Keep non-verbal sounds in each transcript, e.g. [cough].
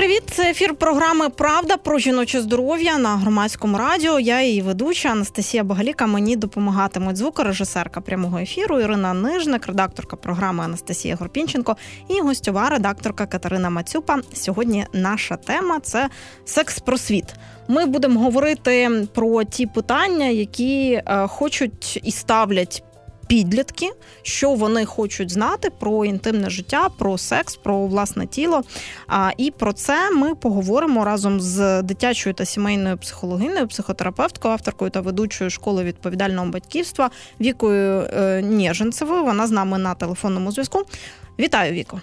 Привіт! Це ефір програми Правда про жіноче здоров'я на громадському радіо. Я її ведуча Анастасія Богаліка. Мені допомагатимуть звукорежисерка прямого ефіру Ірина Нижник, редакторка програми Анастасія Горпінченко і гостьова редакторка Катерина Мацюпа. Сьогодні наша тема це секс-просвіт. Ми будемо говорити про ті питання, які е, хочуть і ставлять підлітки, що вони хочуть знати про інтимне життя, про секс, про власне тіло. А і про це ми поговоримо разом з дитячою та сімейною психологиною, психотерапевткою, авторкою та ведучою школи відповідального батьківства Вікою е, Нєженцевою. Вона з нами на телефонному зв'язку. Вітаю, Віко.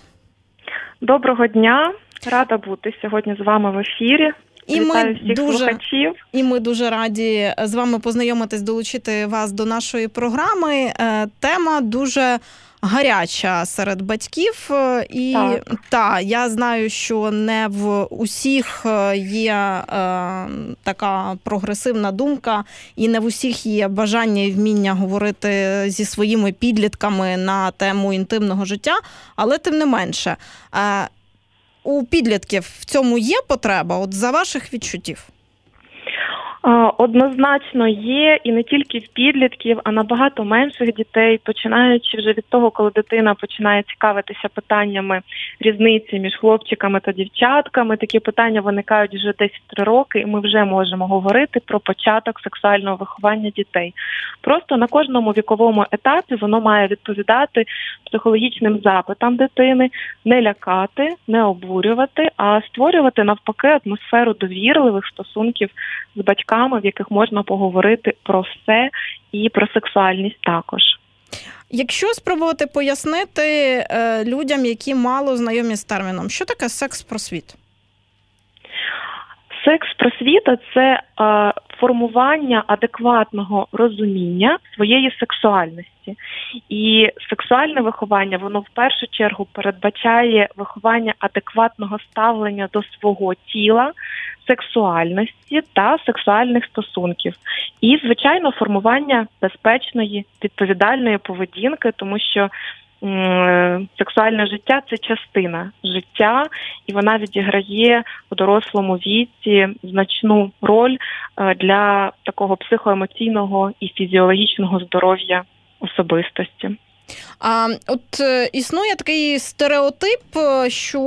Доброго дня, рада бути сьогодні з вами в ефірі. І Вітаю ми всіх дуже слухачів. і ми дуже раді з вами познайомитись, долучити вас до нашої програми. Е, Тема дуже гаряча серед батьків, Е, і Так. та я знаю, що не в усіх е, є е, така прогресивна думка, і не в усіх є бажання і вміння говорити зі своїми підлітками на тему інтимного життя, але тим не менше. Е, у підлітків в цьому є потреба, от за ваших відчуттів? Однозначно є і не тільки в підлітків, а набагато менших дітей, починаючи вже від того, коли дитина починає цікавитися питаннями різниці між хлопчиками та дівчатками. Такі питання виникають вже десь три роки, і ми вже можемо говорити про початок сексуального виховання дітей. Просто на кожному віковому етапі воно має відповідати психологічним запитам дитини, не лякати, не обурювати, а створювати навпаки атмосферу довірливих стосунків з батьками, в яких можна поговорити про все і про сексуальність також. Якщо спробувати пояснити е, людям, які мало знайомі з терміном, що таке секс-просвіт? Секс просвіта це е, формування адекватного розуміння своєї сексуальності, і сексуальне виховання воно в першу чергу передбачає виховання адекватного ставлення до свого тіла, сексуальності та сексуальних стосунків, і звичайно формування безпечної відповідальної поведінки, тому що сексуальне життя це частина життя, і вона відіграє у дорослому віці значну роль е, для такого психоемоційного і фізіологічного здоров'я особистості. А от е, існує такий стереотип, е, що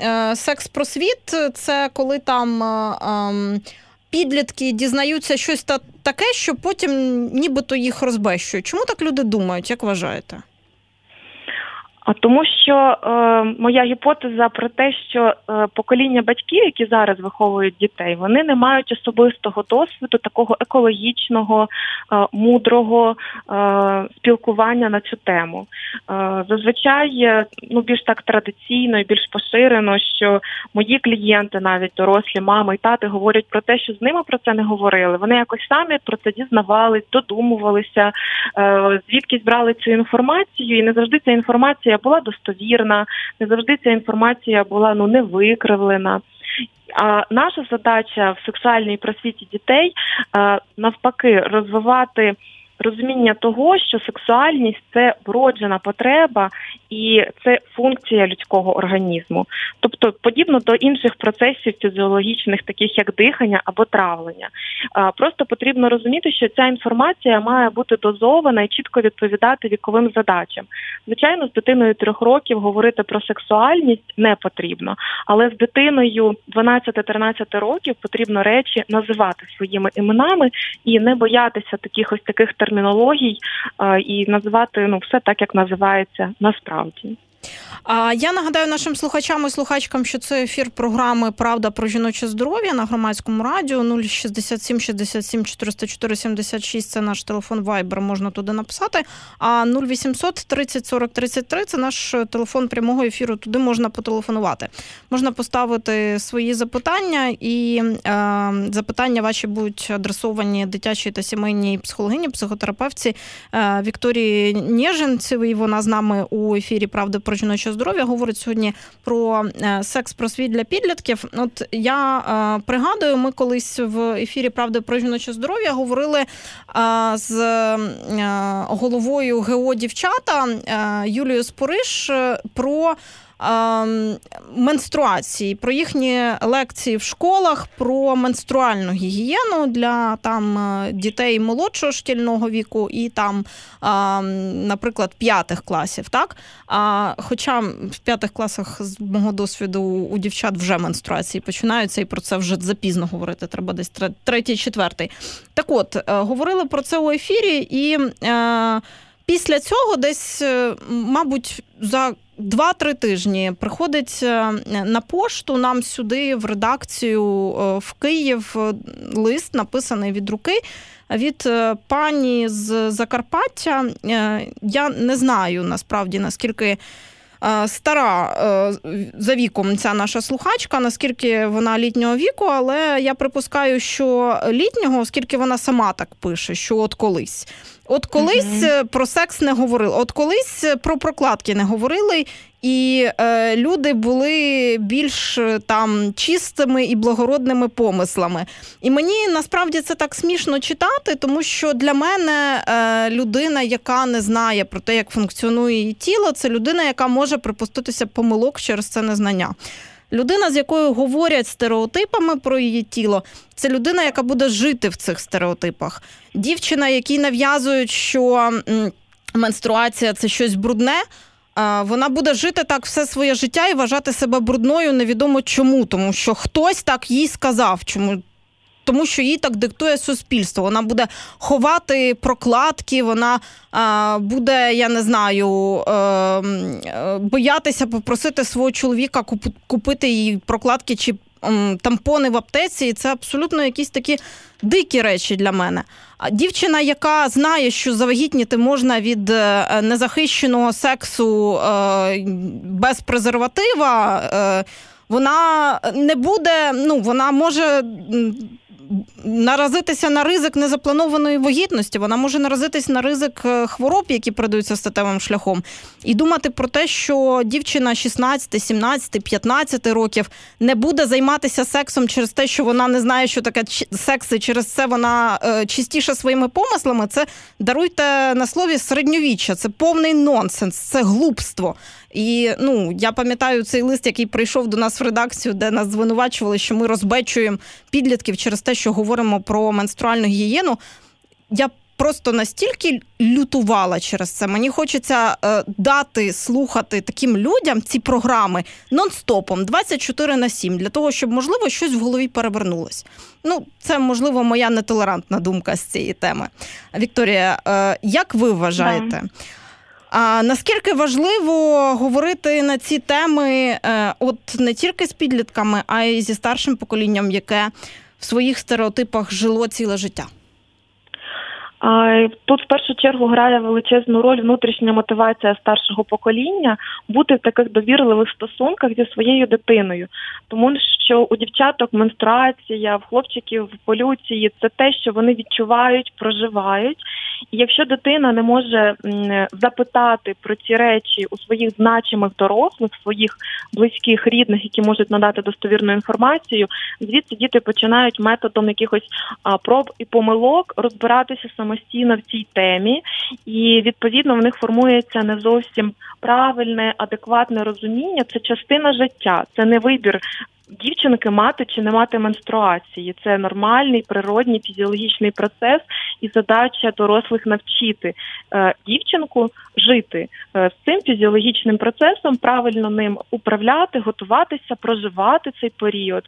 е, секс-просвіт це коли там ем, підлітки дізнаються щось та таке, що потім нібито їх розбещує. Чому так люди думають, як вважаєте? Тому, що е, моя гіпотеза про те, що е, покоління батьків, які зараз виховують дітей, вони не мають особистого досвіду такого екологічного, е, мудрого е, спілкування на цю тему. Е, зазвичай е, ну більш так традиційно і більш поширено, що мої клієнти, навіть дорослі мами і тати, говорять про те, що з ними про це не говорили. Вони якось самі про це дізнавались, додумувалися, звідкись брали цю інформацію, і не завжди ця інформація була достовірна, не завжди ця інформація була ну не викривлена. А наша задача в сексуальній просвіті дітей е, навпаки розвивати розуміння того, що сексуальність це вроджена потреба і це функція людського організму, тобто подібно до інших процесів фізіологічних, таких як дихання або травлення. Просто потрібно розуміти, що ця інформація має бути дозована і чітко відповідати віковим задачам. Звичайно, з дитиною трьох років говорити про сексуальність не потрібно, але з дитиною 12-13 років потрібно речі називати своїми іменами і не боятися таких ось таких термінологій і називати ну все так, як називається насправді. Я нагадаю нашим слухачам і слухачкам, що це ефір програми Правда про жіноче здоров'я на громадському радіо 067 67 404 76 – Це наш телефон Viber, можна туди написати. А 0800 30 40 33 – це наш телефон прямого ефіру. Туди можна потелефонувати. Можна поставити свої запитання, і е, запитання ваші будуть адресовані дитячій та сімейній психологині, психотерапевтці е, Вікторії Нєженцевій. Вона з нами у ефірі Правда про жіноче здоров'я говорить сьогодні про секс просвіт для підлітків. От я пригадую, ми колись в ефірі Правди про жіноче здоров'я говорили з головою ГО дівчата Юлією Спориш про менструації, про їхні лекції в школах, про менструальну гігієну для там е, дітей молодшого шкільного віку і там, наприклад, п'ятих класів. Так? Хоча в п'ятих класах, з мого досвіду, у дівчат вже менструації починаються, і про це вже запізно говорити. Треба десь третій, четвертий. Так от, е, говорили про це у ефірі, і е, після цього десь, мабуть, за Два-три тижні приходить е, на пошту нам сюди в редакцію е, в Київ е, лист, написаний від руки від пані з Закарпаття. Я не знаю насправді наскільки. Стара за віком ця наша слухачка, наскільки вона літнього віку, але я припускаю, що літнього, оскільки вона сама так пише, що от колись. От колись uh-huh. про секс не говорили, от колись е, про прокладки не говорили, і е, люди були більш е, там чистими і благородними помислами. І мені насправді це так смішно читати, тому що для мене е, людина, яка не знає про те, як функціонує її тіло, це людина, яка може припуститися помилок через це незнання. Людина, з якою говорять стереотипами про її тіло, це людина, яка буде жити в цих стереотипах. Дівчина, якій нав'язують, що менструація це щось брудне. Вона буде жити так все своє життя і вважати себе брудною невідомо чому, тому що хтось так їй сказав, чому тому що їй так диктує суспільство. Вона буде ховати прокладки, вона а, буде, я не знаю, е, е, боятися попросити свого чоловіка купити їй прокладки чи тампони в аптеці. І це абсолютно якісь такі дикі речі для мене. А дівчина, яка знає, що завагітніти можна від е, незахищеного сексу без презерватива. Вона не буде, ну вона може наразитися на ризик незапланованої вагітності, вона може наразитись на ризик е, хвороб, які передаються статевим шляхом, і думати про те, що дівчина 16, 17, 15 років не буде займатися сексом через те, що вона не знає, що таке секс, і через це вона е, чистіше своїми помислами. Це даруйте на слові середньовіччя. Це повний нонсенс, це глупство. І ну я пам'ятаю цей лист, який прийшов до нас в редакцію, де нас звинувачували, що ми розбечуємо підлітків через те, що говоримо про менструальну гігієну. Я просто настільки лютувала через це. Мені хочеться е, дати слухати таким людям ці програми нон-стопом 24 на 7, для того, щоб можливо щось в голові перевернулось. Ну, це можливо моя нетолерантна думка з цієї теми. Вікторія, е, як ви вважаєте? Да. А наскільки важливо говорити на ці теми, е, от не тільки з підлітками, а й зі старшим поколінням, яке в своїх стереотипах жило ціле життя? Тут в першу чергу грає величезну роль внутрішня мотивація старшого покоління бути в таких довірливих стосунках зі своєю дитиною, тому що у дівчаток менструація, в хлопчиків полюції це те, що вони відчувають, проживають. І якщо дитина не може запитати про ці речі у своїх значимих дорослих, своїх близьких рідних, які можуть надати достовірну інформацію, звідси діти починають методом якихось проб і помилок розбиратися самостійно в цій темі, і відповідно в них формується не зовсім правильне, адекватне розуміння. Це частина життя, це не вибір дівчинки мати чи не мати менструації. Це нормальний природній фізіологічний процес, і задача дорослих навчити е, дівчинку жити е, з цим фізіологічним процесом, правильно ним управляти, готуватися, проживати цей період.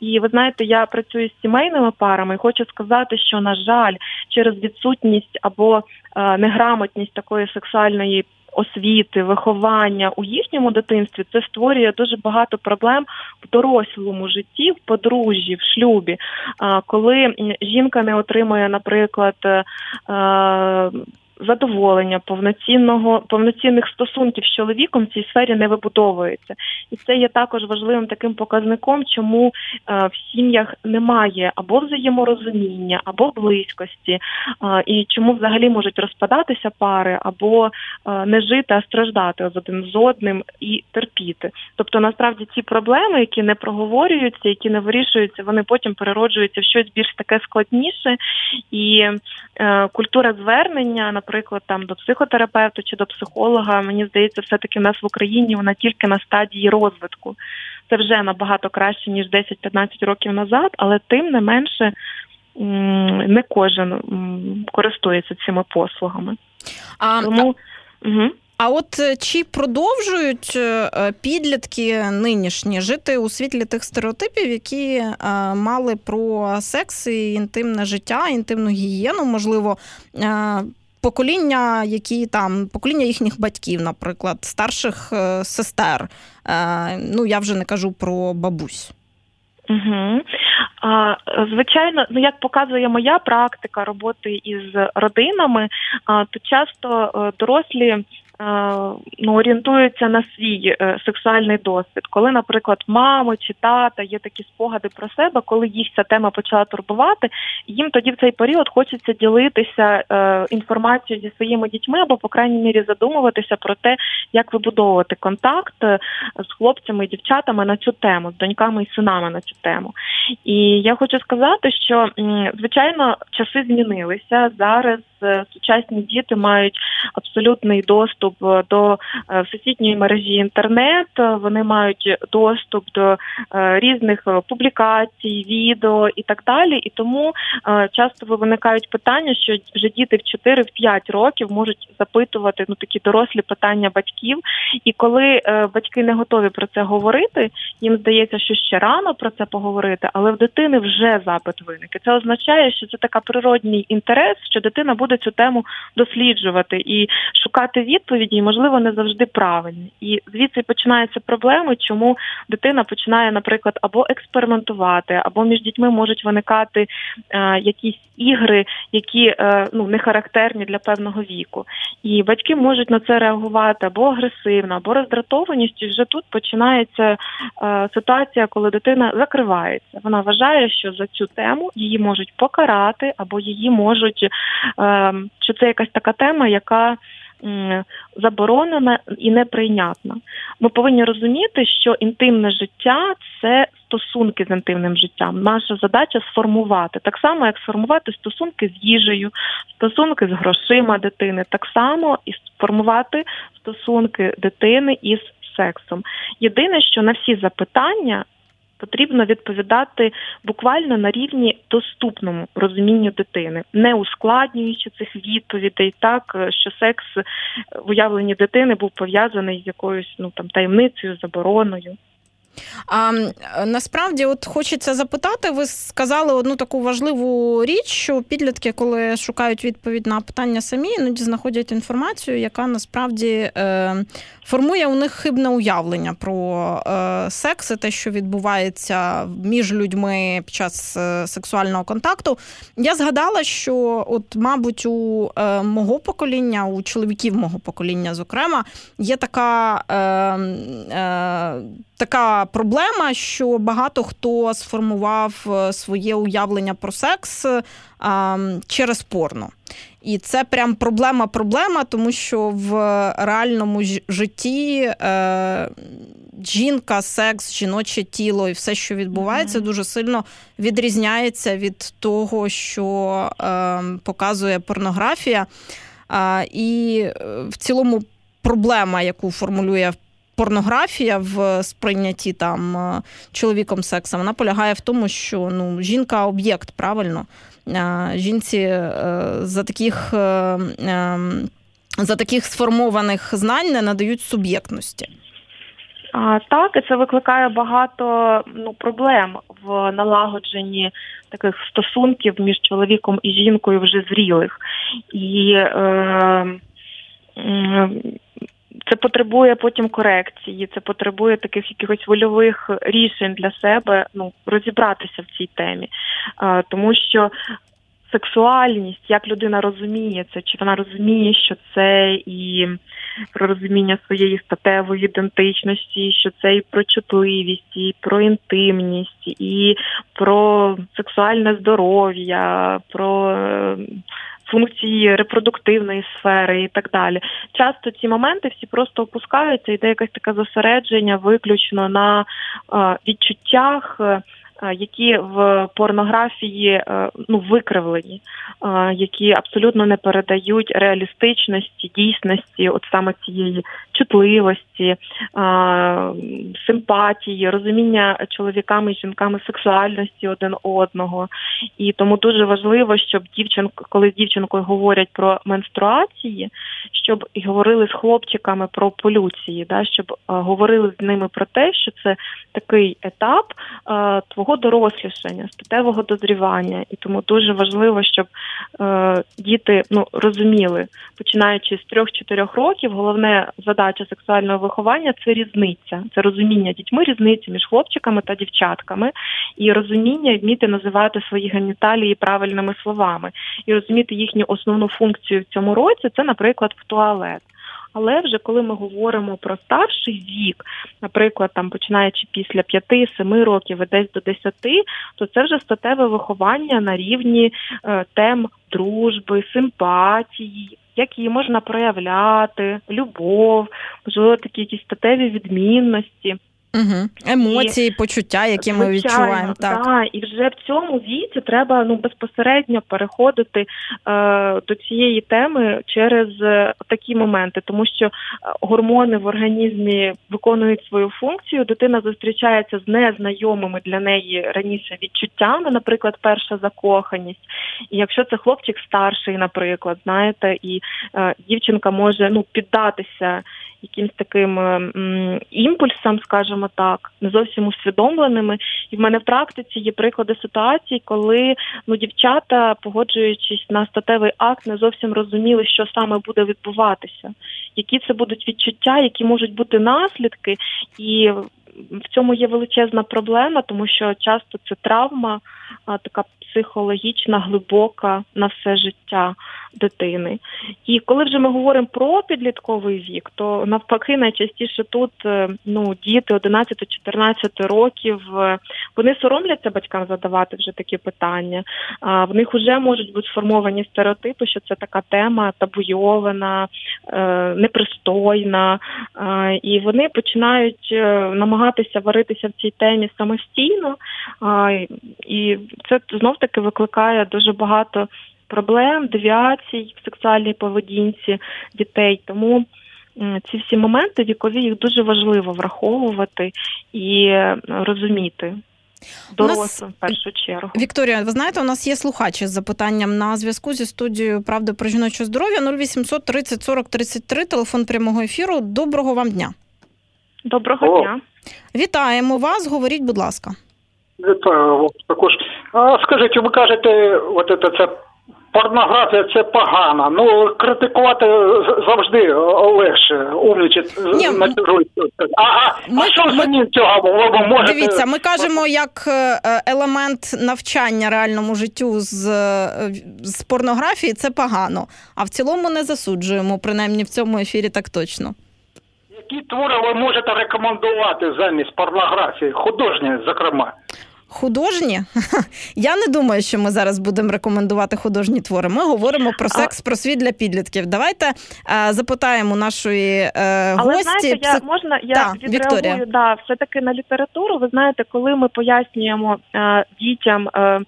І ви знаєте, я працюю з сімейними парами. Хочу сказати, що на жаль, через відсутність або е, неграмотність такої сексуальної освіти, виховання у їхньому дитинстві це створює дуже багато проблем в дорослому житті, в подружжі, в шлюбі. Коли жінка не отримує, наприклад, е, задоволення, повноцінного повноцінних стосунків з чоловіком в цій сфері не вибудовується, і це є також важливим таким показником, чому в сім'ях немає або взаєморозуміння, або близькості, і чому взагалі можуть розпадатися пари або не жити, а страждати з один з одним і терпіти. Тобто, насправді ці проблеми, які не проговорюються, які не вирішуються, вони потім перероджуються в щось більш таке складніше, і е, культура звернення, наприклад, там до психотерапевта чи до психолога, мені здається, все таки в нас в Україні вона тільки на стадії розвитку. Це вже набагато краще ніж 10-15 років назад, але тим не менше не кожен користується цими послугами. А, Тому угу. А от е, чи продовжують е, підлітки нинішні жити у світлі тих стереотипів, які е, мали про секс і інтимне життя, інтимну гігієну, можливо, покоління, які там покоління їхніх батьків, наприклад, старших сестер? Ну я вже не кажу про бабусь. Угу. А, Звичайно, ну як показує моя практика роботи із родинами, а, то часто дорослі Е, ну, орієнтуються на свій е, сексуальний досвід. Коли, наприклад, мама чи тата є такі спогади про себе, коли їх ця тема почала турбувати, їм тоді в цей період хочеться ділитися е, інформацією зі своїми дітьми або, по крайній мірі, задумуватися про те, як вибудовувати контакт з хлопцями і дівчатами на цю тему, з доньками і синами на цю тему. І я хочу сказати, що звичайно часи змінилися зараз. Е, сучасні діти мають абсолютний доступ е, до е, всесвітньої мережі інтернет. Вони мають доступ до різних публікацій, відео і так далі. І тому часто виникають питання, що вже діти в 4-5 років можуть запитувати ну такі дорослі питання батьків. І коли батьки не готові про це говорити, їм здається, що ще рано про це поговорити, але в дитини вже запит виник. І Це означає, що це така природній інтерес, що дитина буде цю тему досліджувати і шукати відповіді, і можливо не завжди правильні. І звідси починаються проблеми, чому дитина починає, наприклад, або експериментувати, або між дітьми можуть виникати е, якісь ігри, які е, ну не характерні для певного віку. І батьки можуть на це реагувати або агресивно, або роздратованість. І вже тут починається е, ситуація, коли дитина закривається. Вона вважає, що за цю тему її можуть покарати, або її можуть е, що це якась така тема, яка заборонена і неприйнятна. Ми повинні розуміти, що інтимне життя це стосунки з інтимним життям. Наша задача сформувати так само, як сформувати стосунки з їжею, стосунки з грошима дитини, так само і сформувати стосунки дитини із сексом. Єдине, що на всі запитання потрібно відповідати буквально на рівні доступному розумінню дитини, не ускладнюючи цих відповідей, так що секс в уявленні дитини був пов'язаний з якоюсь ну там таємницею, забороною. А насправді, от хочеться запитати, ви сказали одну таку важливу річ, що підлітки, коли шукають відповідь на питання самі, іноді знаходять інформацію, яка насправді е, формує у них хибне уявлення про е, секс і те, що відбувається між людьми під час е, сексуального контакту. Я згадала, що, от, мабуть, у е, мого покоління, у чоловіків мого покоління, зокрема, є така. Е, е, така проблема, що багато хто сформував е, своє уявлення про секс а, через порно. І це прям проблема-проблема, тому що в реальному житті е, жінка, секс, жіноче тіло і все, що відбувається, mm-hmm. дуже сильно відрізняється від того, що е, показує порнографія. Е, і в цілому проблема, яку формулює порнографія в сприйнятті там е, чоловіком сексом, вона полягає в тому, що ну, жінка об'єкт, правильно. Жінці е, за таких е, за таких сформованих знань не надають суб'єктності. А, Так, і це викликає багато ну, проблем в налагодженні таких стосунків між чоловіком і жінкою вже зрілих. І е, це потребує потім корекції, це потребує таких якихось вольових рішень для себе, ну розібратися в цій темі, тому що сексуальність, як людина розуміє це, чи вона розуміє, що це і про розуміння своєї статевої ідентичності, що це і про чутливість, і про інтимність, і про сексуальне здоров'я, про функції репродуктивної сфери і так далі. Часто ці моменти всі просто опускаються, йде якесь таке зосередження виключно на е, відчуттях. Е, які в порнографії е, ну викривлені, е, які абсолютно не передають реалістичності, дійсності, от саме цієї чутливості, симпатії, розуміння чоловіками і жінками сексуальності один одного. І тому дуже важливо, щоб дівчинка, коли з дівчинкою говорять про менструації, щоб і говорили з хлопчиками про полюції, да, щоб говорили з ними про те, що це такий етап твого дорослішання, статевого дозрівання, і тому дуже важливо, щоб е, діти ну розуміли, починаючи з 3-4 років, головне задача сексуального виховання це різниця, це розуміння дітьми різниці між хлопчиками та дівчатками, і розуміння вміти називати свої геніталії правильними словами, і розуміти їхню основну функцію в цьому році, це, наприклад, в туалет. Але вже коли ми говоримо про старший вік, наприклад, там починаючи після 5-7 років і десь до 10, то це вже статеве виховання на рівні е, тем дружби, симпатії. Як її можна проявляти, любов, можливо, такі якісь статеві відмінності. Угу. Емоції, і, почуття, які звичайно, ми відчуваємо. Так. так, і вже в цьому віці треба ну безпосередньо переходити е, до цієї теми через е, такі моменти, тому що е, гормони в організмі виконують свою функцію. Дитина зустрічається з незнайомими для неї раніше відчуттями, наприклад, перша закоханість. І якщо це хлопчик старший, наприклад, знаєте, і е, дівчинка може ну піддатися якимсь таким імпульсом, імпульсам, скажімо так, не зовсім усвідомленими. І в мене в практиці є приклади ситуацій, коли ну дівчата, погоджуючись на статевий акт, не зовсім розуміли, що саме буде відбуватися, які це будуть відчуття, які можуть бути наслідки, і в цьому є величезна проблема, тому що часто це травма, така психологічна, глибока на все життя дитини. І коли вже ми говоримо про підлітковий вік, то навпаки, найчастіше тут е, ну діти 11-14 років е, вони соромляться батькам задавати вже такі питання. В них вже можуть бути сформовані стереотипи, що це така тема табуйована, е, непристойна, і вони починають намагатися варитися в цій темі самостійно, і це знов таки викликає дуже багато проблем, девіацій в сексуальній поведінці дітей. Тому ці всі моменти вікові їх дуже важливо враховувати і е, розуміти. Дорослим в першу чергу. Вікторія, ви знаєте, у нас є слухачі з запитанням на зв'язку зі студією Правди про жіноче здоров'я 0800 30 40 33, телефон прямого ефіру. Доброго вам дня. Доброго О. дня. Вітаємо вас. Говоріть, будь ласка. Вітаю також. А скажіть, ви кажете, от це, це порнографія це погано. Ну критикувати завжди легше, умнічати на чужу. Ага, ми, а що самі цього ви можете? Дивіться, ми кажемо як е, елемент навчання реальному життю з, е, з порнографії це погано. А в цілому не засуджуємо, принаймні в цьому ефірі так точно. Які твори ви можете рекомендувати замість порнографії, художні, зокрема? Художні? [laughs] Я не думаю, що ми зараз будемо рекомендувати художні твори. Ми говоримо про секс, про світ для підлітків. Давайте е, запитаємо нашої е, Але, гості. знаєте, я можна я да, відреагую да, все таки на літературу. Ви знаєте, коли ми пояснюємо е, дітям е, е,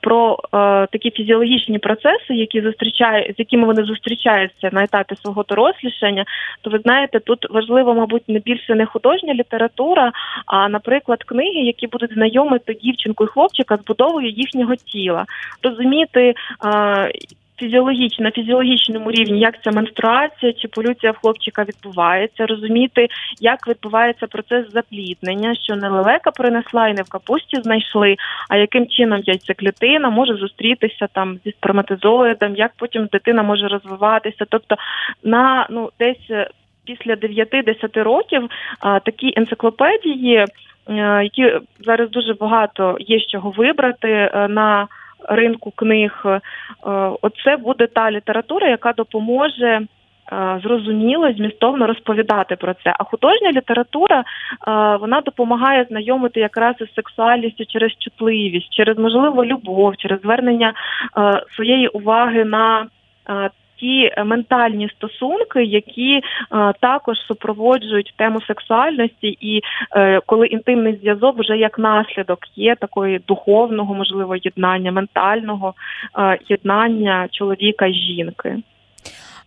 про е, такі фізіологічні процеси, які зустрічають, з якими вони зустрічаються на етапі свого дорослішання, то ви знаєте, тут важливо, мабуть, не більше не художня література, а наприклад, книги, які будуть знайомі знайомити дівчинку і хлопчика з будовою їхнього тіла, розуміти. Фізіологічно, на фізіологічному рівні, як ця менструація чи полюція в хлопчика відбувається, розуміти, як відбувається процес запліднення, що не лелека принесла і не в капусті знайшли, а яким чином яйцеклітина може зустрітися там зі сперматизоїдом, як потім дитина може розвиватися. Тобто на ну десь після 9-10 років а, такі енциклопедії Е, які зараз дуже багато є з чого вибрати е, на ринку книг. Оце буде та література, яка допоможе. Зрозуміло, змістовно розповідати про це. А художня література вона допомагає знайомити якраз із сексуальністю через чутливість, через можливо любов, через звернення своєї уваги на ті ментальні стосунки, які також супроводжують тему сексуальності, і е, коли інтимний зв'язок вже як наслідок є такої духовного, можливо, єднання, ментального єднання чоловіка і жінки.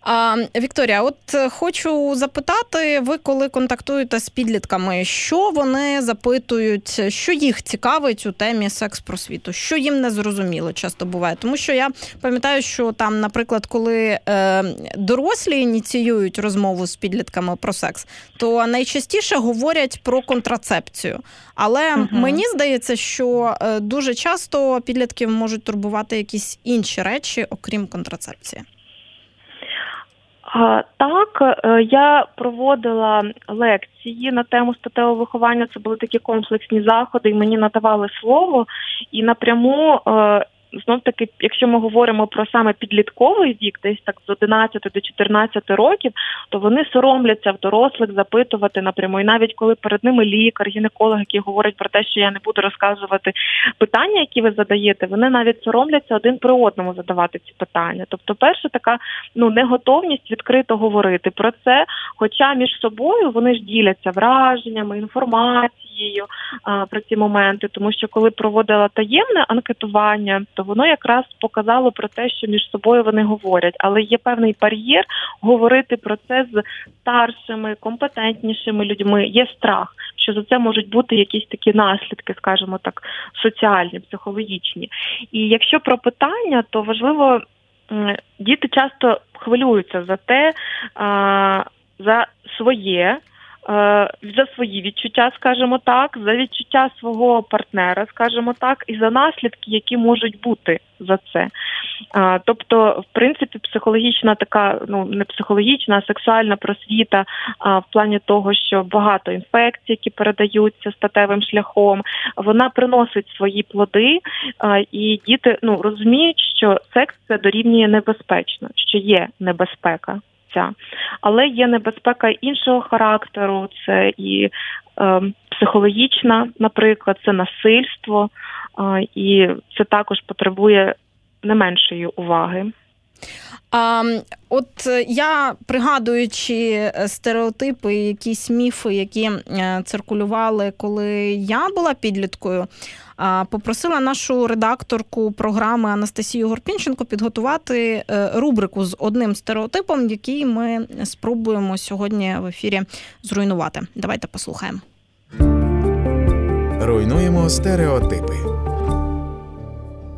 А, Вікторія, от е, хочу запитати, ви коли контактуєте з підлітками, що вони запитують, що їх цікавить у темі секс-просвіту, що їм не зрозуміло часто буває. Тому що я пам'ятаю, що там, наприклад, коли е, дорослі ініціюють розмову з підлітками про секс, то найчастіше говорять про контрацепцію. Але угу. мені здається, що е, дуже часто підлітків можуть турбувати якісь інші речі, окрім контрацепції. Так, е, я проводила лекції на тему статевого виховання. Це були такі комплексні заходи, і мені надавали слово і напряму е, знов таки, якщо ми говоримо про саме підлітковий вік, десь так з 11 до 14 років, то вони соромляться в дорослих запитувати напряму. І навіть коли перед ними лікар, гінеколог, які говорять про те, що я не буду розказувати питання, які ви задаєте, вони навіть соромляться один при одному задавати ці питання. Тобто, перша така ну неготовність відкрито говорити про це, хоча між собою вони ж діляться враженнями, інформацією а, про ці моменти, тому що коли проводила таємне анкетування, то воно якраз показало про те, що між собою вони говорять, але є певний бар'єр говорити про це з старшими, компетентнішими людьми. Є страх, що за це можуть бути якісь такі наслідки, скажімо так, соціальні, психологічні. І якщо про питання, то важливо діти часто хвилюються за те, за своє. Е, за свої відчуття, скажімо так, за відчуття свого партнера, скажімо так, і за наслідки, які можуть бути за це. Е, тобто, в принципі, психологічна така, ну не психологічна, а сексуальна просвіта в плані того, що багато інфекцій, які передаються статевим шляхом, вона приносить свої плоди, і діти ну розуміють, що секс це дорівнює небезпечно, що є небезпека життя. Але є небезпека іншого характеру, це і е, психологічна, наприклад, це насильство, е, і це також потребує не меншої уваги. А, От я пригадуючи стереотипи, якісь міфи, які е, циркулювали, коли я була підліткою, попросила нашу редакторку програми Анастасію Горпінченко підготувати е, рубрику з одним стереотипом, який ми спробуємо сьогодні в ефірі зруйнувати. Давайте послухаємо. Руйнуємо стереотипи.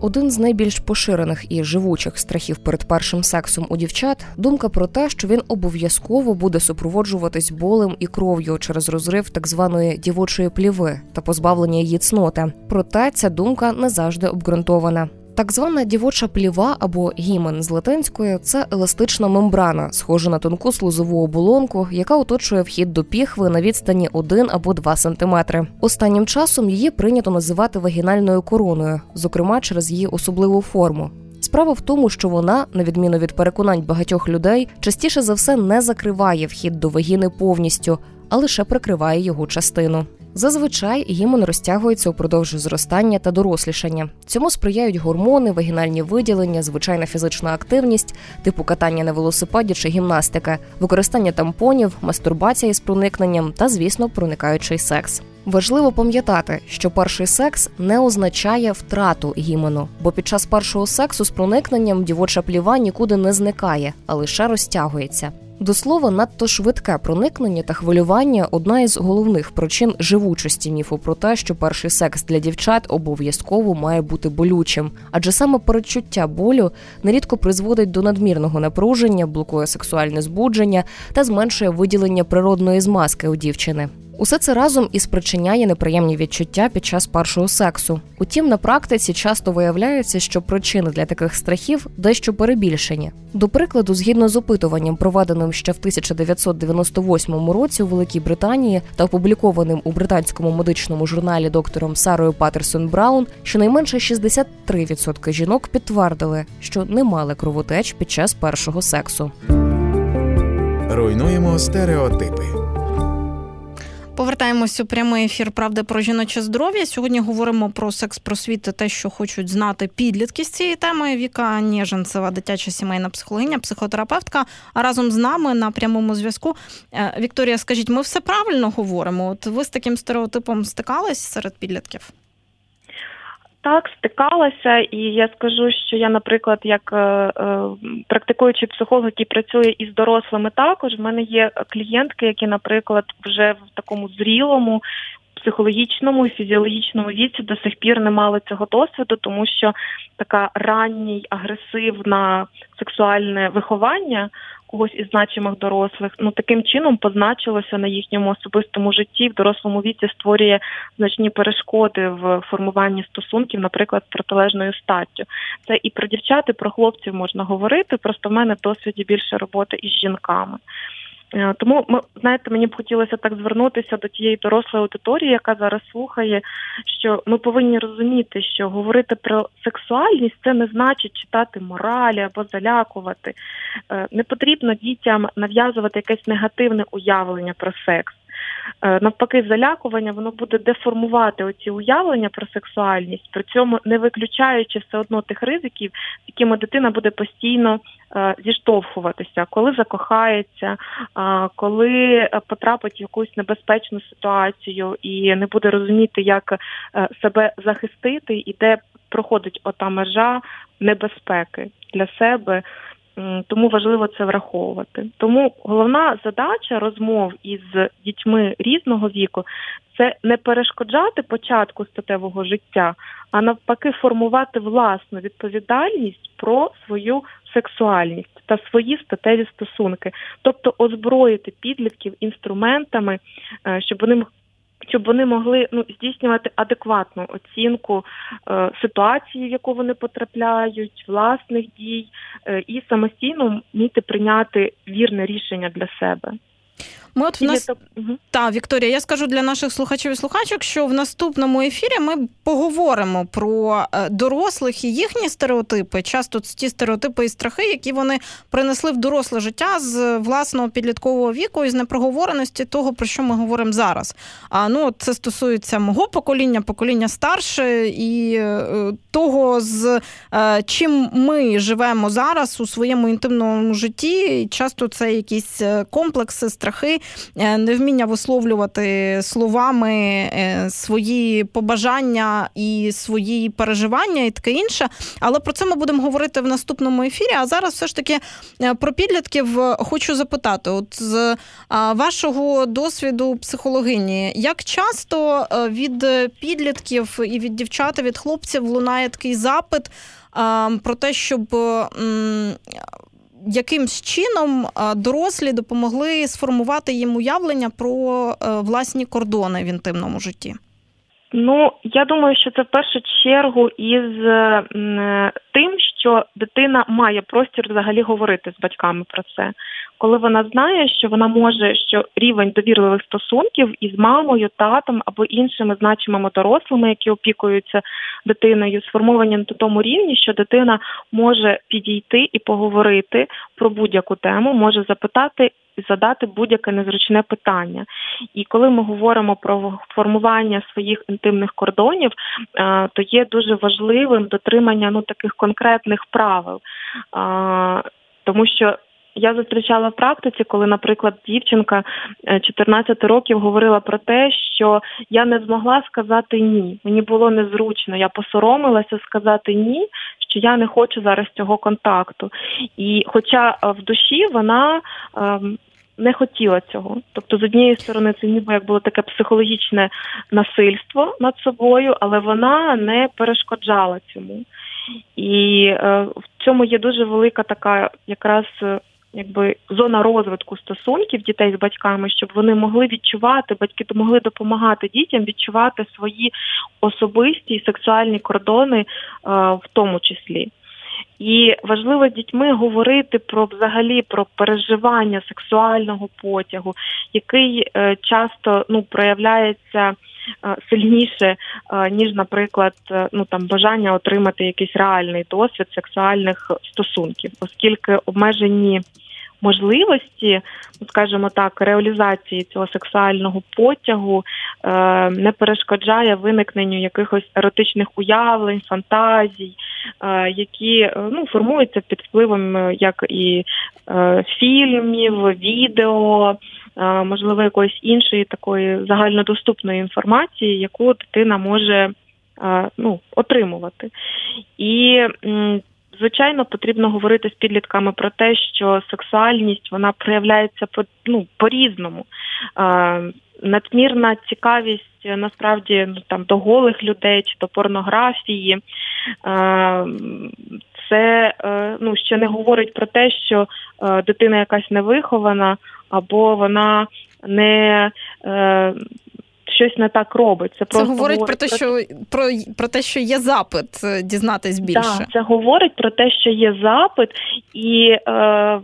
Один з найбільш поширених і живучих страхів перед першим сексом у дівчат думка про те, що він обов'язково буде супроводжуватись болем і кров'ю через розрив так званої дівочої пліви та позбавлення її цноти. Проте ця думка не завжди обґрунтована. Так звана дівоча пліва або гімен з латинської це еластична мембрана, схожа на тонку слузову оболонку, яка оточує вхід до піхви на відстані 1 або 2 сантиметри. Останнім часом її прийнято називати вагінальною короною, зокрема через її особливу форму. Справа в тому, що вона, на відміну від переконань багатьох людей, частіше за все не закриває вхід до вагіни повністю, а лише прикриває його частину. Зазвичай гімон розтягується упродовж зростання та дорослішання. Цьому сприяють гормони, вагінальні виділення, звичайна фізична активність, типу катання на велосипеді чи гімнастика, використання тампонів, мастурбація з проникненням та, звісно, проникаючий секс. Важливо пам'ятати, що перший секс не означає втрату гімену, бо під час першого сексу з проникненням дівоча пліва нікуди не зникає, а лише розтягується. До слова, надто швидке проникнення та хвилювання одна із головних причин живучості міфу про те, що перший секс для дівчат обов'язково має бути болючим, адже саме передчуття болю нерідко призводить до надмірного напруження, блокує сексуальне збудження та зменшує виділення природної змазки у дівчини. Усе це разом і спричиняє неприємні відчуття під час першого сексу. Утім, на практиці часто виявляється, що причини для таких страхів дещо перебільшені. До прикладу, згідно з опитуванням, проведеним ще в 1998 році у Великій Британії та опублікованим у британському медичному журналі доктором Сарою Патерсон Браун, щонайменше 63% жінок підтвердили, що не мали кровотеч під час першого сексу. Руйнуємо стереотипи. Повертаємось у прямий ефір Правди про жіноче здоров'я. Сьогодні говоримо про секс просвіти, те, що хочуть знати підлітки з цієї теми. Віка Нєженцева, дитяча сімейна психологиня, психотерапевтка. А разом з нами на прямому зв'язку. Е, Вікторія, скажіть, ми все правильно говоримо? От ви з таким стереотипом стикались серед підлітків? Так, стикалася, і я скажу, що я, наприклад, як е, е, практикуючий психолог, який працює із дорослими, також в мене є клієнтки, які, наприклад, вже в такому зрілому. Психологічному і фізіологічному віці до сих пір не мали цього досвіду, тому що така ранній агресивна сексуальне виховання когось із значимих дорослих, ну таким чином позначилося на їхньому особистому житті в дорослому віці створює значні перешкоди в формуванні стосунків, наприклад, з протилежною статтю. Це і про дівчат, і про хлопців можна говорити. Просто в мене досвіді більше роботи із жінками. Е, тому ми знаєте, мені б хотілося так звернутися до тієї дорослої аудиторії, яка зараз слухає, що ми повинні розуміти, що говорити про сексуальність це не значить читати моралі або залякувати. Е, не потрібно дітям нав'язувати якесь негативне уявлення про секс. Е, навпаки, залякування воно буде деформувати оці уявлення про сексуальність, при цьому не виключаючи все одно тих ризиків, з якими дитина буде постійно е, зіштовхуватися, коли закохається, коли потрапить в якусь небезпечну ситуацію і не буде розуміти, як е, себе захистити, і де проходить ота межа небезпеки для себе. Тому важливо це враховувати. Тому головна задача розмов із дітьми різного віку це не перешкоджати початку статевого життя, а навпаки, формувати власну відповідальність про свою сексуальність та свої статеві стосунки, тобто озброїти підлітків інструментами, е, щоб вони щоб вони могли ну здійснювати адекватну оцінку е, ситуації, в яку вони потрапляють, власних дій, е, і самостійно вміти прийняти вірне рішення для себе. Ми от в нас угу. та Вікторія, я скажу для наших слухачів і слухачок, що в наступному ефірі ми поговоримо про е, дорослих і їхні стереотипи, часто ті стереотипи і страхи, які вони принесли в доросле життя з власного підліткового віку і з непроговореності того, про що ми говоримо зараз. А ну це стосується мого покоління, покоління старше і е, того, з е, чим ми живемо зараз у своєму інтимному житті. І Часто це якісь комплекси, страхи. Е, невміння висловлювати словами е, свої побажання і свої переживання, і таке інше. Але про це ми будемо говорити в наступному ефірі. А зараз все ж таки е, про підлітків хочу запитати: от з вашого досвіду психологині, як часто від підлітків і від дівчат, від хлопців лунає такий запит про те, щоб якимсь чином дорослі допомогли сформувати їм уявлення про е, власні кордони в інтимному житті? Ну я думаю, що це в першу чергу із тим, що дитина має простір взагалі говорити з батьками про це, коли вона знає, що вона може, що рівень довірливих стосунків із мамою, татом або іншими значимими дорослими, які опікуються дитиною, сформовані на тому рівні, що дитина може підійти і поговорити про будь-яку тему, може запитати. Задати будь-яке незручне питання. І коли ми говоримо про формування своїх інтимних кордонів, е, то є дуже важливим дотримання ну таких конкретних правил, тому що я зустрічала в практиці, коли, наприклад, дівчинка 14 е, років говорила про те, що я не змогла сказати ні. Мені було незручно. Я посоромилася сказати ні, що я не хочу зараз цього контакту. І, хоча е, в душі вона. Ем, не хотіла цього, тобто з однієї сторони це ніби як було таке психологічне насильство над собою, але вона не перешкоджала цьому, і е, в цьому є дуже велика така якраз якби зона розвитку стосунків дітей з батьками, щоб вони могли відчувати, батьки могли допомагати дітям відчувати свої особисті і сексуальні кордони, в тому числі. І важливо з дітьми говорити про взагалі про переживання сексуального потягу, який е, часто ну проявляється е, сильніше, е, ніж, наприклад, ну там бажання отримати якийсь реальний досвід сексуальних стосунків, оскільки обмежені можливості, ну, скажімо так, реалізації цього сексуального потягу е, не перешкоджає виникненню якихось еротичних уявлень, фантазій, е, які е, ну, формуються під впливом е, як і е, фільмів, відео. Е, можливо, якоїсь іншої такої загальнодоступної інформації, яку дитина може ну, отримувати. І звичайно потрібно говорити з підлітками про те, що сексуальність вона проявляється по ну по-різному. Надмірна цікавість насправді ну там до голих людей чи до порнографії. Це е, ну ще не говорить про те, що е, дитина якась невихована, або вона не е, щось не так робить. Це просто це говорить, говорить про те, що про про те, що є запит е, дізнатись більше. Так, Це говорить про те, що є запит, і е,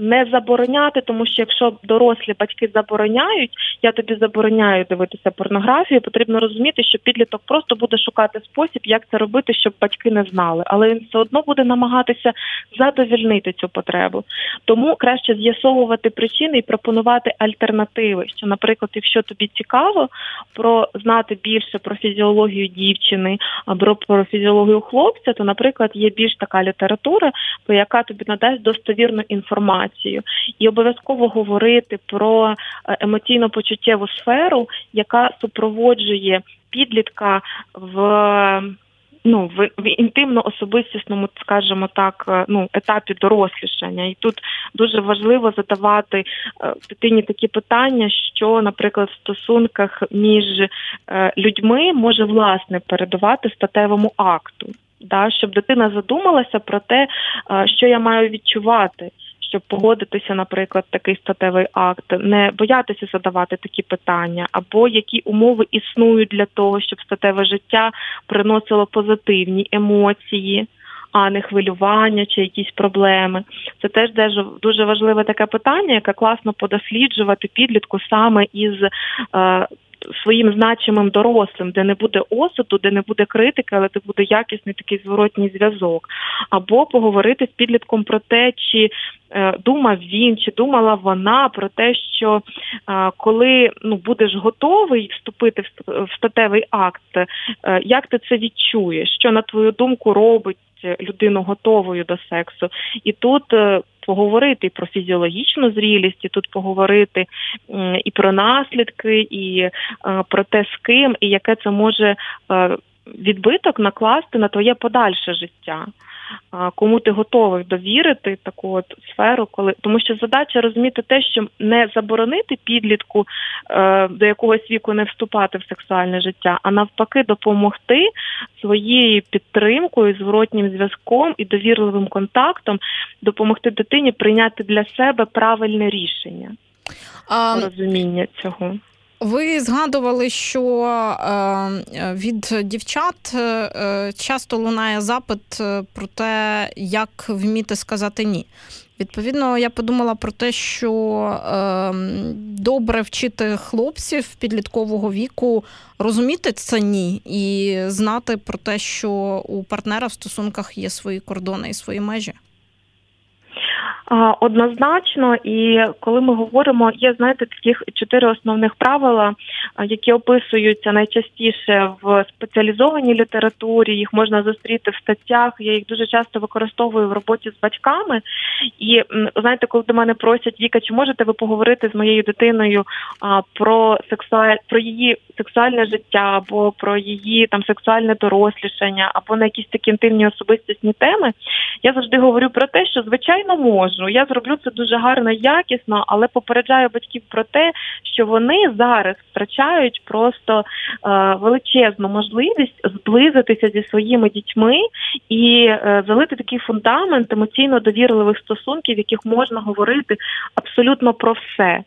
не забороняти, тому що якщо дорослі батьки забороняють, я тобі забороняю дивитися порнографію. Потрібно розуміти, що підліток просто буде шукати спосіб, як це робити, щоб батьки не знали, але він все одно буде намагатися задовільнити цю потребу. Тому краще з'ясовувати причини і пропонувати альтернативи. Що, наприклад, якщо тобі цікаво про знати більше про фізіологію дівчини або про фізіологію хлопця, то, наприклад, є більш така література, яка тобі надасть достовірну інформацію інформацію, і обов'язково говорити про е, емоційно почуттєву сферу, яка супроводжує підлітка в. Ну, в, в інтимно-особистісному, скажімо так, е, ну етапі дорослішання, і тут дуже важливо задавати е, дитині такі питання, що, наприклад, в стосунках між людьми може власне передавати статевому акту, да, щоб дитина задумалася про те, що я маю відчувати щоб погодитися, наприклад, такий статевий акт, не боятися задавати такі питання, або які умови існують для того, щоб статеве життя приносило позитивні емоції. А не хвилювання чи якісь проблеми. Це теж дуже важливе таке питання, яке класно подосліджувати підлітку саме із е, своїм значимим дорослим, де не буде осуду, де не буде критики, але де буде якісний такий зворотній зв'язок, або поговорити з підлітком про те, чи е, думав він, чи думала вона про те, що е, коли ну будеш готовий вступити в статевий акт, е, як ти це відчуєш? Що на твою думку робить? Людину готовою до сексу, і тут поговорити і про фізіологічну зрілість, і тут поговорити і про наслідки, і е, про те, з ким, і яке це може е, відбиток накласти на твоє подальше життя кому ти готовий довірити таку от сферу, коли тому що задача розуміти те, що не заборонити підлітку е, до якогось віку не вступати в сексуальне життя, а навпаки, допомогти своєю підтримкою, зворотнім зв'язком і довірливим контактом, допомогти дитині прийняти для себе правильне рішення. А... Розуміння цього. Ви згадували, що е, від дівчат е, часто лунає запит е, про те, як вміти сказати ні. Відповідно, я подумала про те, що добре вчити хлопців підліткового віку розуміти це ні і знати про те, що у партнера в стосунках є свої кордони і свої межі. Однозначно, і коли ми говоримо, є знаєте таких чотири основних правила, які описуються найчастіше в спеціалізованій літературі. Їх можна зустріти в статтях. Я їх дуже часто використовую в роботі з батьками. І знаєте, коли до мене просять Віка, чи можете ви поговорити з моєю дитиною про сексуаль про її сексуальне життя, або про її там сексуальне дорослішання, або на якісь такі інтимні особистісні теми, я завжди говорю про те, що звичайно можу. Я зроблю це дуже гарно, якісно, але попереджаю батьків про те, що вони зараз втрачають просто е, величезну можливість зблизитися зі своїми дітьми і е, залити такий фундамент емоційно довірливих стосунків, в яких можна говорити абсолютно про все.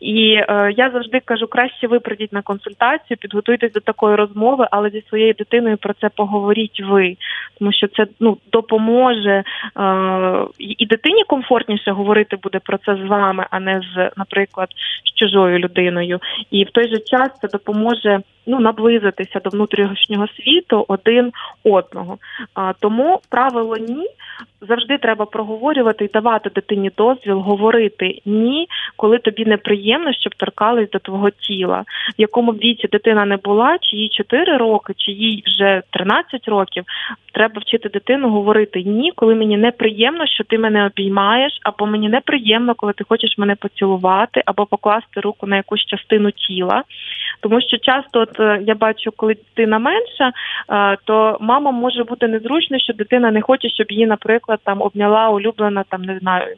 І е, я завжди кажу, краще ви прийдіть на консультацію, підготуйтесь до такої розмови, але зі своєю дитиною про це поговоріть ви, тому що це ну допоможе е, і дитині комфортніше говорити буде про це з вами, а не з, наприклад, з чужою людиною. І в той же час це допоможе ну наблизитися до внутрішнього світу один одного. А тому правило ні завжди треба проговорювати і давати дитині дозвіл, говорити ні, коли тобі неприємно, щоб торкались до твого тіла, в якому віці дитина не була, чи їй 4 роки, чи їй вже 13 років. Треба вчити дитину говорити ні, коли мені неприємно, що ти мене обіймаєш, або мені неприємно, коли ти хочеш мене поцілувати, або покласти руку на якусь частину тіла. Тому що часто, от я бачу, коли дитина менша, е, то мама може бути незручно, що дитина не хоче, щоб її, наприклад, там обняла улюблена, там не знаю.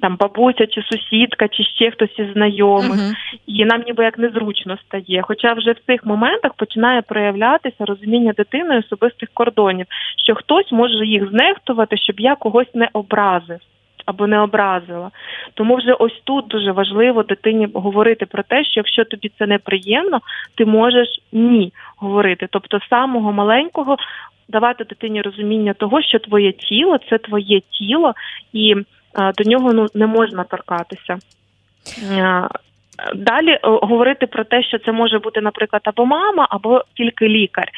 Там бабуся чи сусідка, чи ще хтось із знайомих, uh-huh. і нам ніби як незручно стає. Хоча вже в цих моментах починає проявлятися розуміння дитини особистих кордонів, що хтось може їх знехтувати, щоб я когось не образив або не образила. Тому вже ось тут дуже важливо дитині говорити про те, що якщо тобі це неприємно, ти можеш ні говорити. Тобто, самого маленького давати дитині розуміння того, що твоє тіло це твоє тіло, і а, до нього ну не можна торкатися. Далі е, говорити про те, що це може бути, наприклад, або мама, або тільки лікар.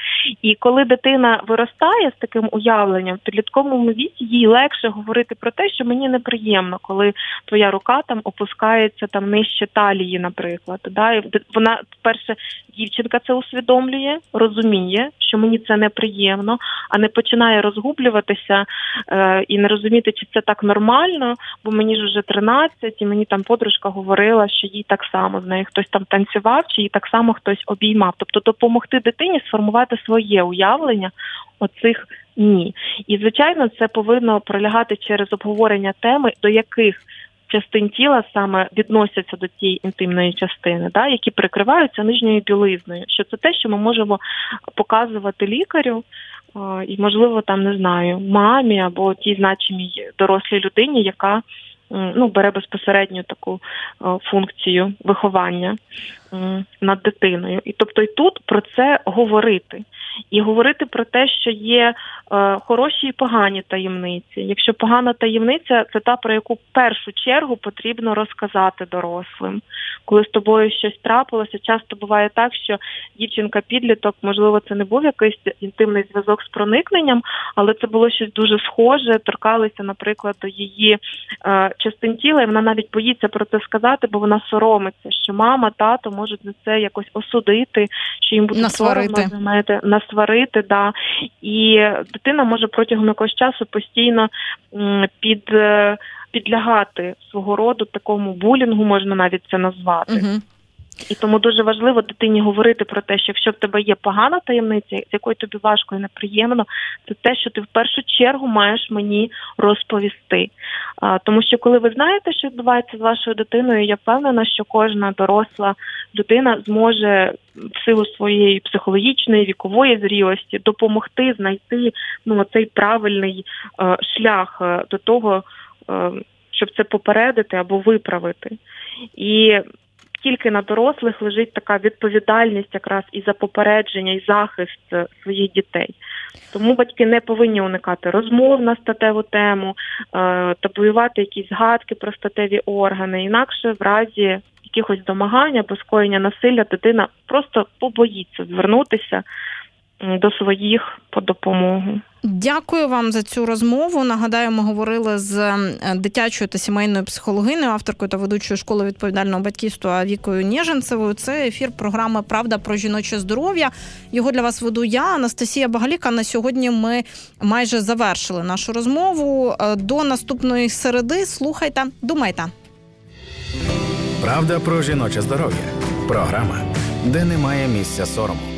І коли дитина виростає з таким уявленням в підлітковому віці, їй легше говорити про те, що мені неприємно, коли твоя рука там опускається там нижче талії, наприклад. Да? І вона перше дівчинка це усвідомлює, розуміє, що мені це неприємно, а не починає розгублюватися е, і не розуміти, чи це так нормально, бо мені ж вже 13, і мені там подружка говорила, що їй так само з нею хтось там танцював, чи її так само хтось обіймав. Тобто допомогти дитині сформувати своє уявлення оцих ні. І звичайно, це повинно пролягати через обговорення теми, до яких частин тіла саме відносяться до цієї інтимної частини, да, які прикриваються нижньою білизною. Що це те, що ми можемо показувати лікарю, і, можливо, там не знаю, мамі або тій значимій дорослій людині, яка ну, бере безпосередню таку функцію виховання над дитиною. І тобто і тут про це говорити. І говорити про те, що є е, хороші і погані таємниці. Якщо погана таємниця, це та про яку в першу чергу потрібно розказати дорослим. Коли з тобою щось трапилося, часто буває так, що дівчинка-підліток, можливо, це не був якийсь інтимний зв'язок з проникненням, але це було щось дуже схоже, торкалися, наприклад, до її е, частин тіла, і вона навіть боїться про це сказати, бо вона соромиться, що мама, тато можуть за це якось осудити, що їм буде насварити. соромно, знаєте, насварити. Да. І дитина може протягом якогось часу постійно під. Е, підлягати свого роду такому булінгу, можна навіть це назвати. uh і тому дуже важливо дитині говорити про те, що якщо в тебе є погана таємниця, з якою тобі важко і неприємно, це те, що ти в першу чергу маєш мені розповісти. А, Тому що коли ви знаєте, що відбувається з вашою дитиною, я впевнена, що кожна доросла людина зможе в силу своєї психологічної вікової зрілості допомогти знайти ну цей правильний е, шлях е, до того. Е, щоб це попередити або виправити, і тільки на дорослих лежить така відповідальність якраз і за попередження, і захист е, своїх дітей. Тому батьки не повинні уникати розмов на статеву тему, е, табуювати якісь згадки про статеві органи. Інакше в разі якихось домагань або скоєння насилля дитина просто побоїться звернутися до своїх по допомогу. Дякую вам за цю розмову. Нагадаю, ми говорили з дитячою та сімейною психологиною, авторкою та ведучою школи відповідального батьківства Вікою Ніженцевою. Це ефір програми Правда про жіноче здоров'я. Його для вас веду я, Анастасія Багаліка. На сьогодні ми майже завершили нашу розмову. До наступної середи слухайте, думайте. Правда про жіноче здоров'я. Програма, де немає місця сорому.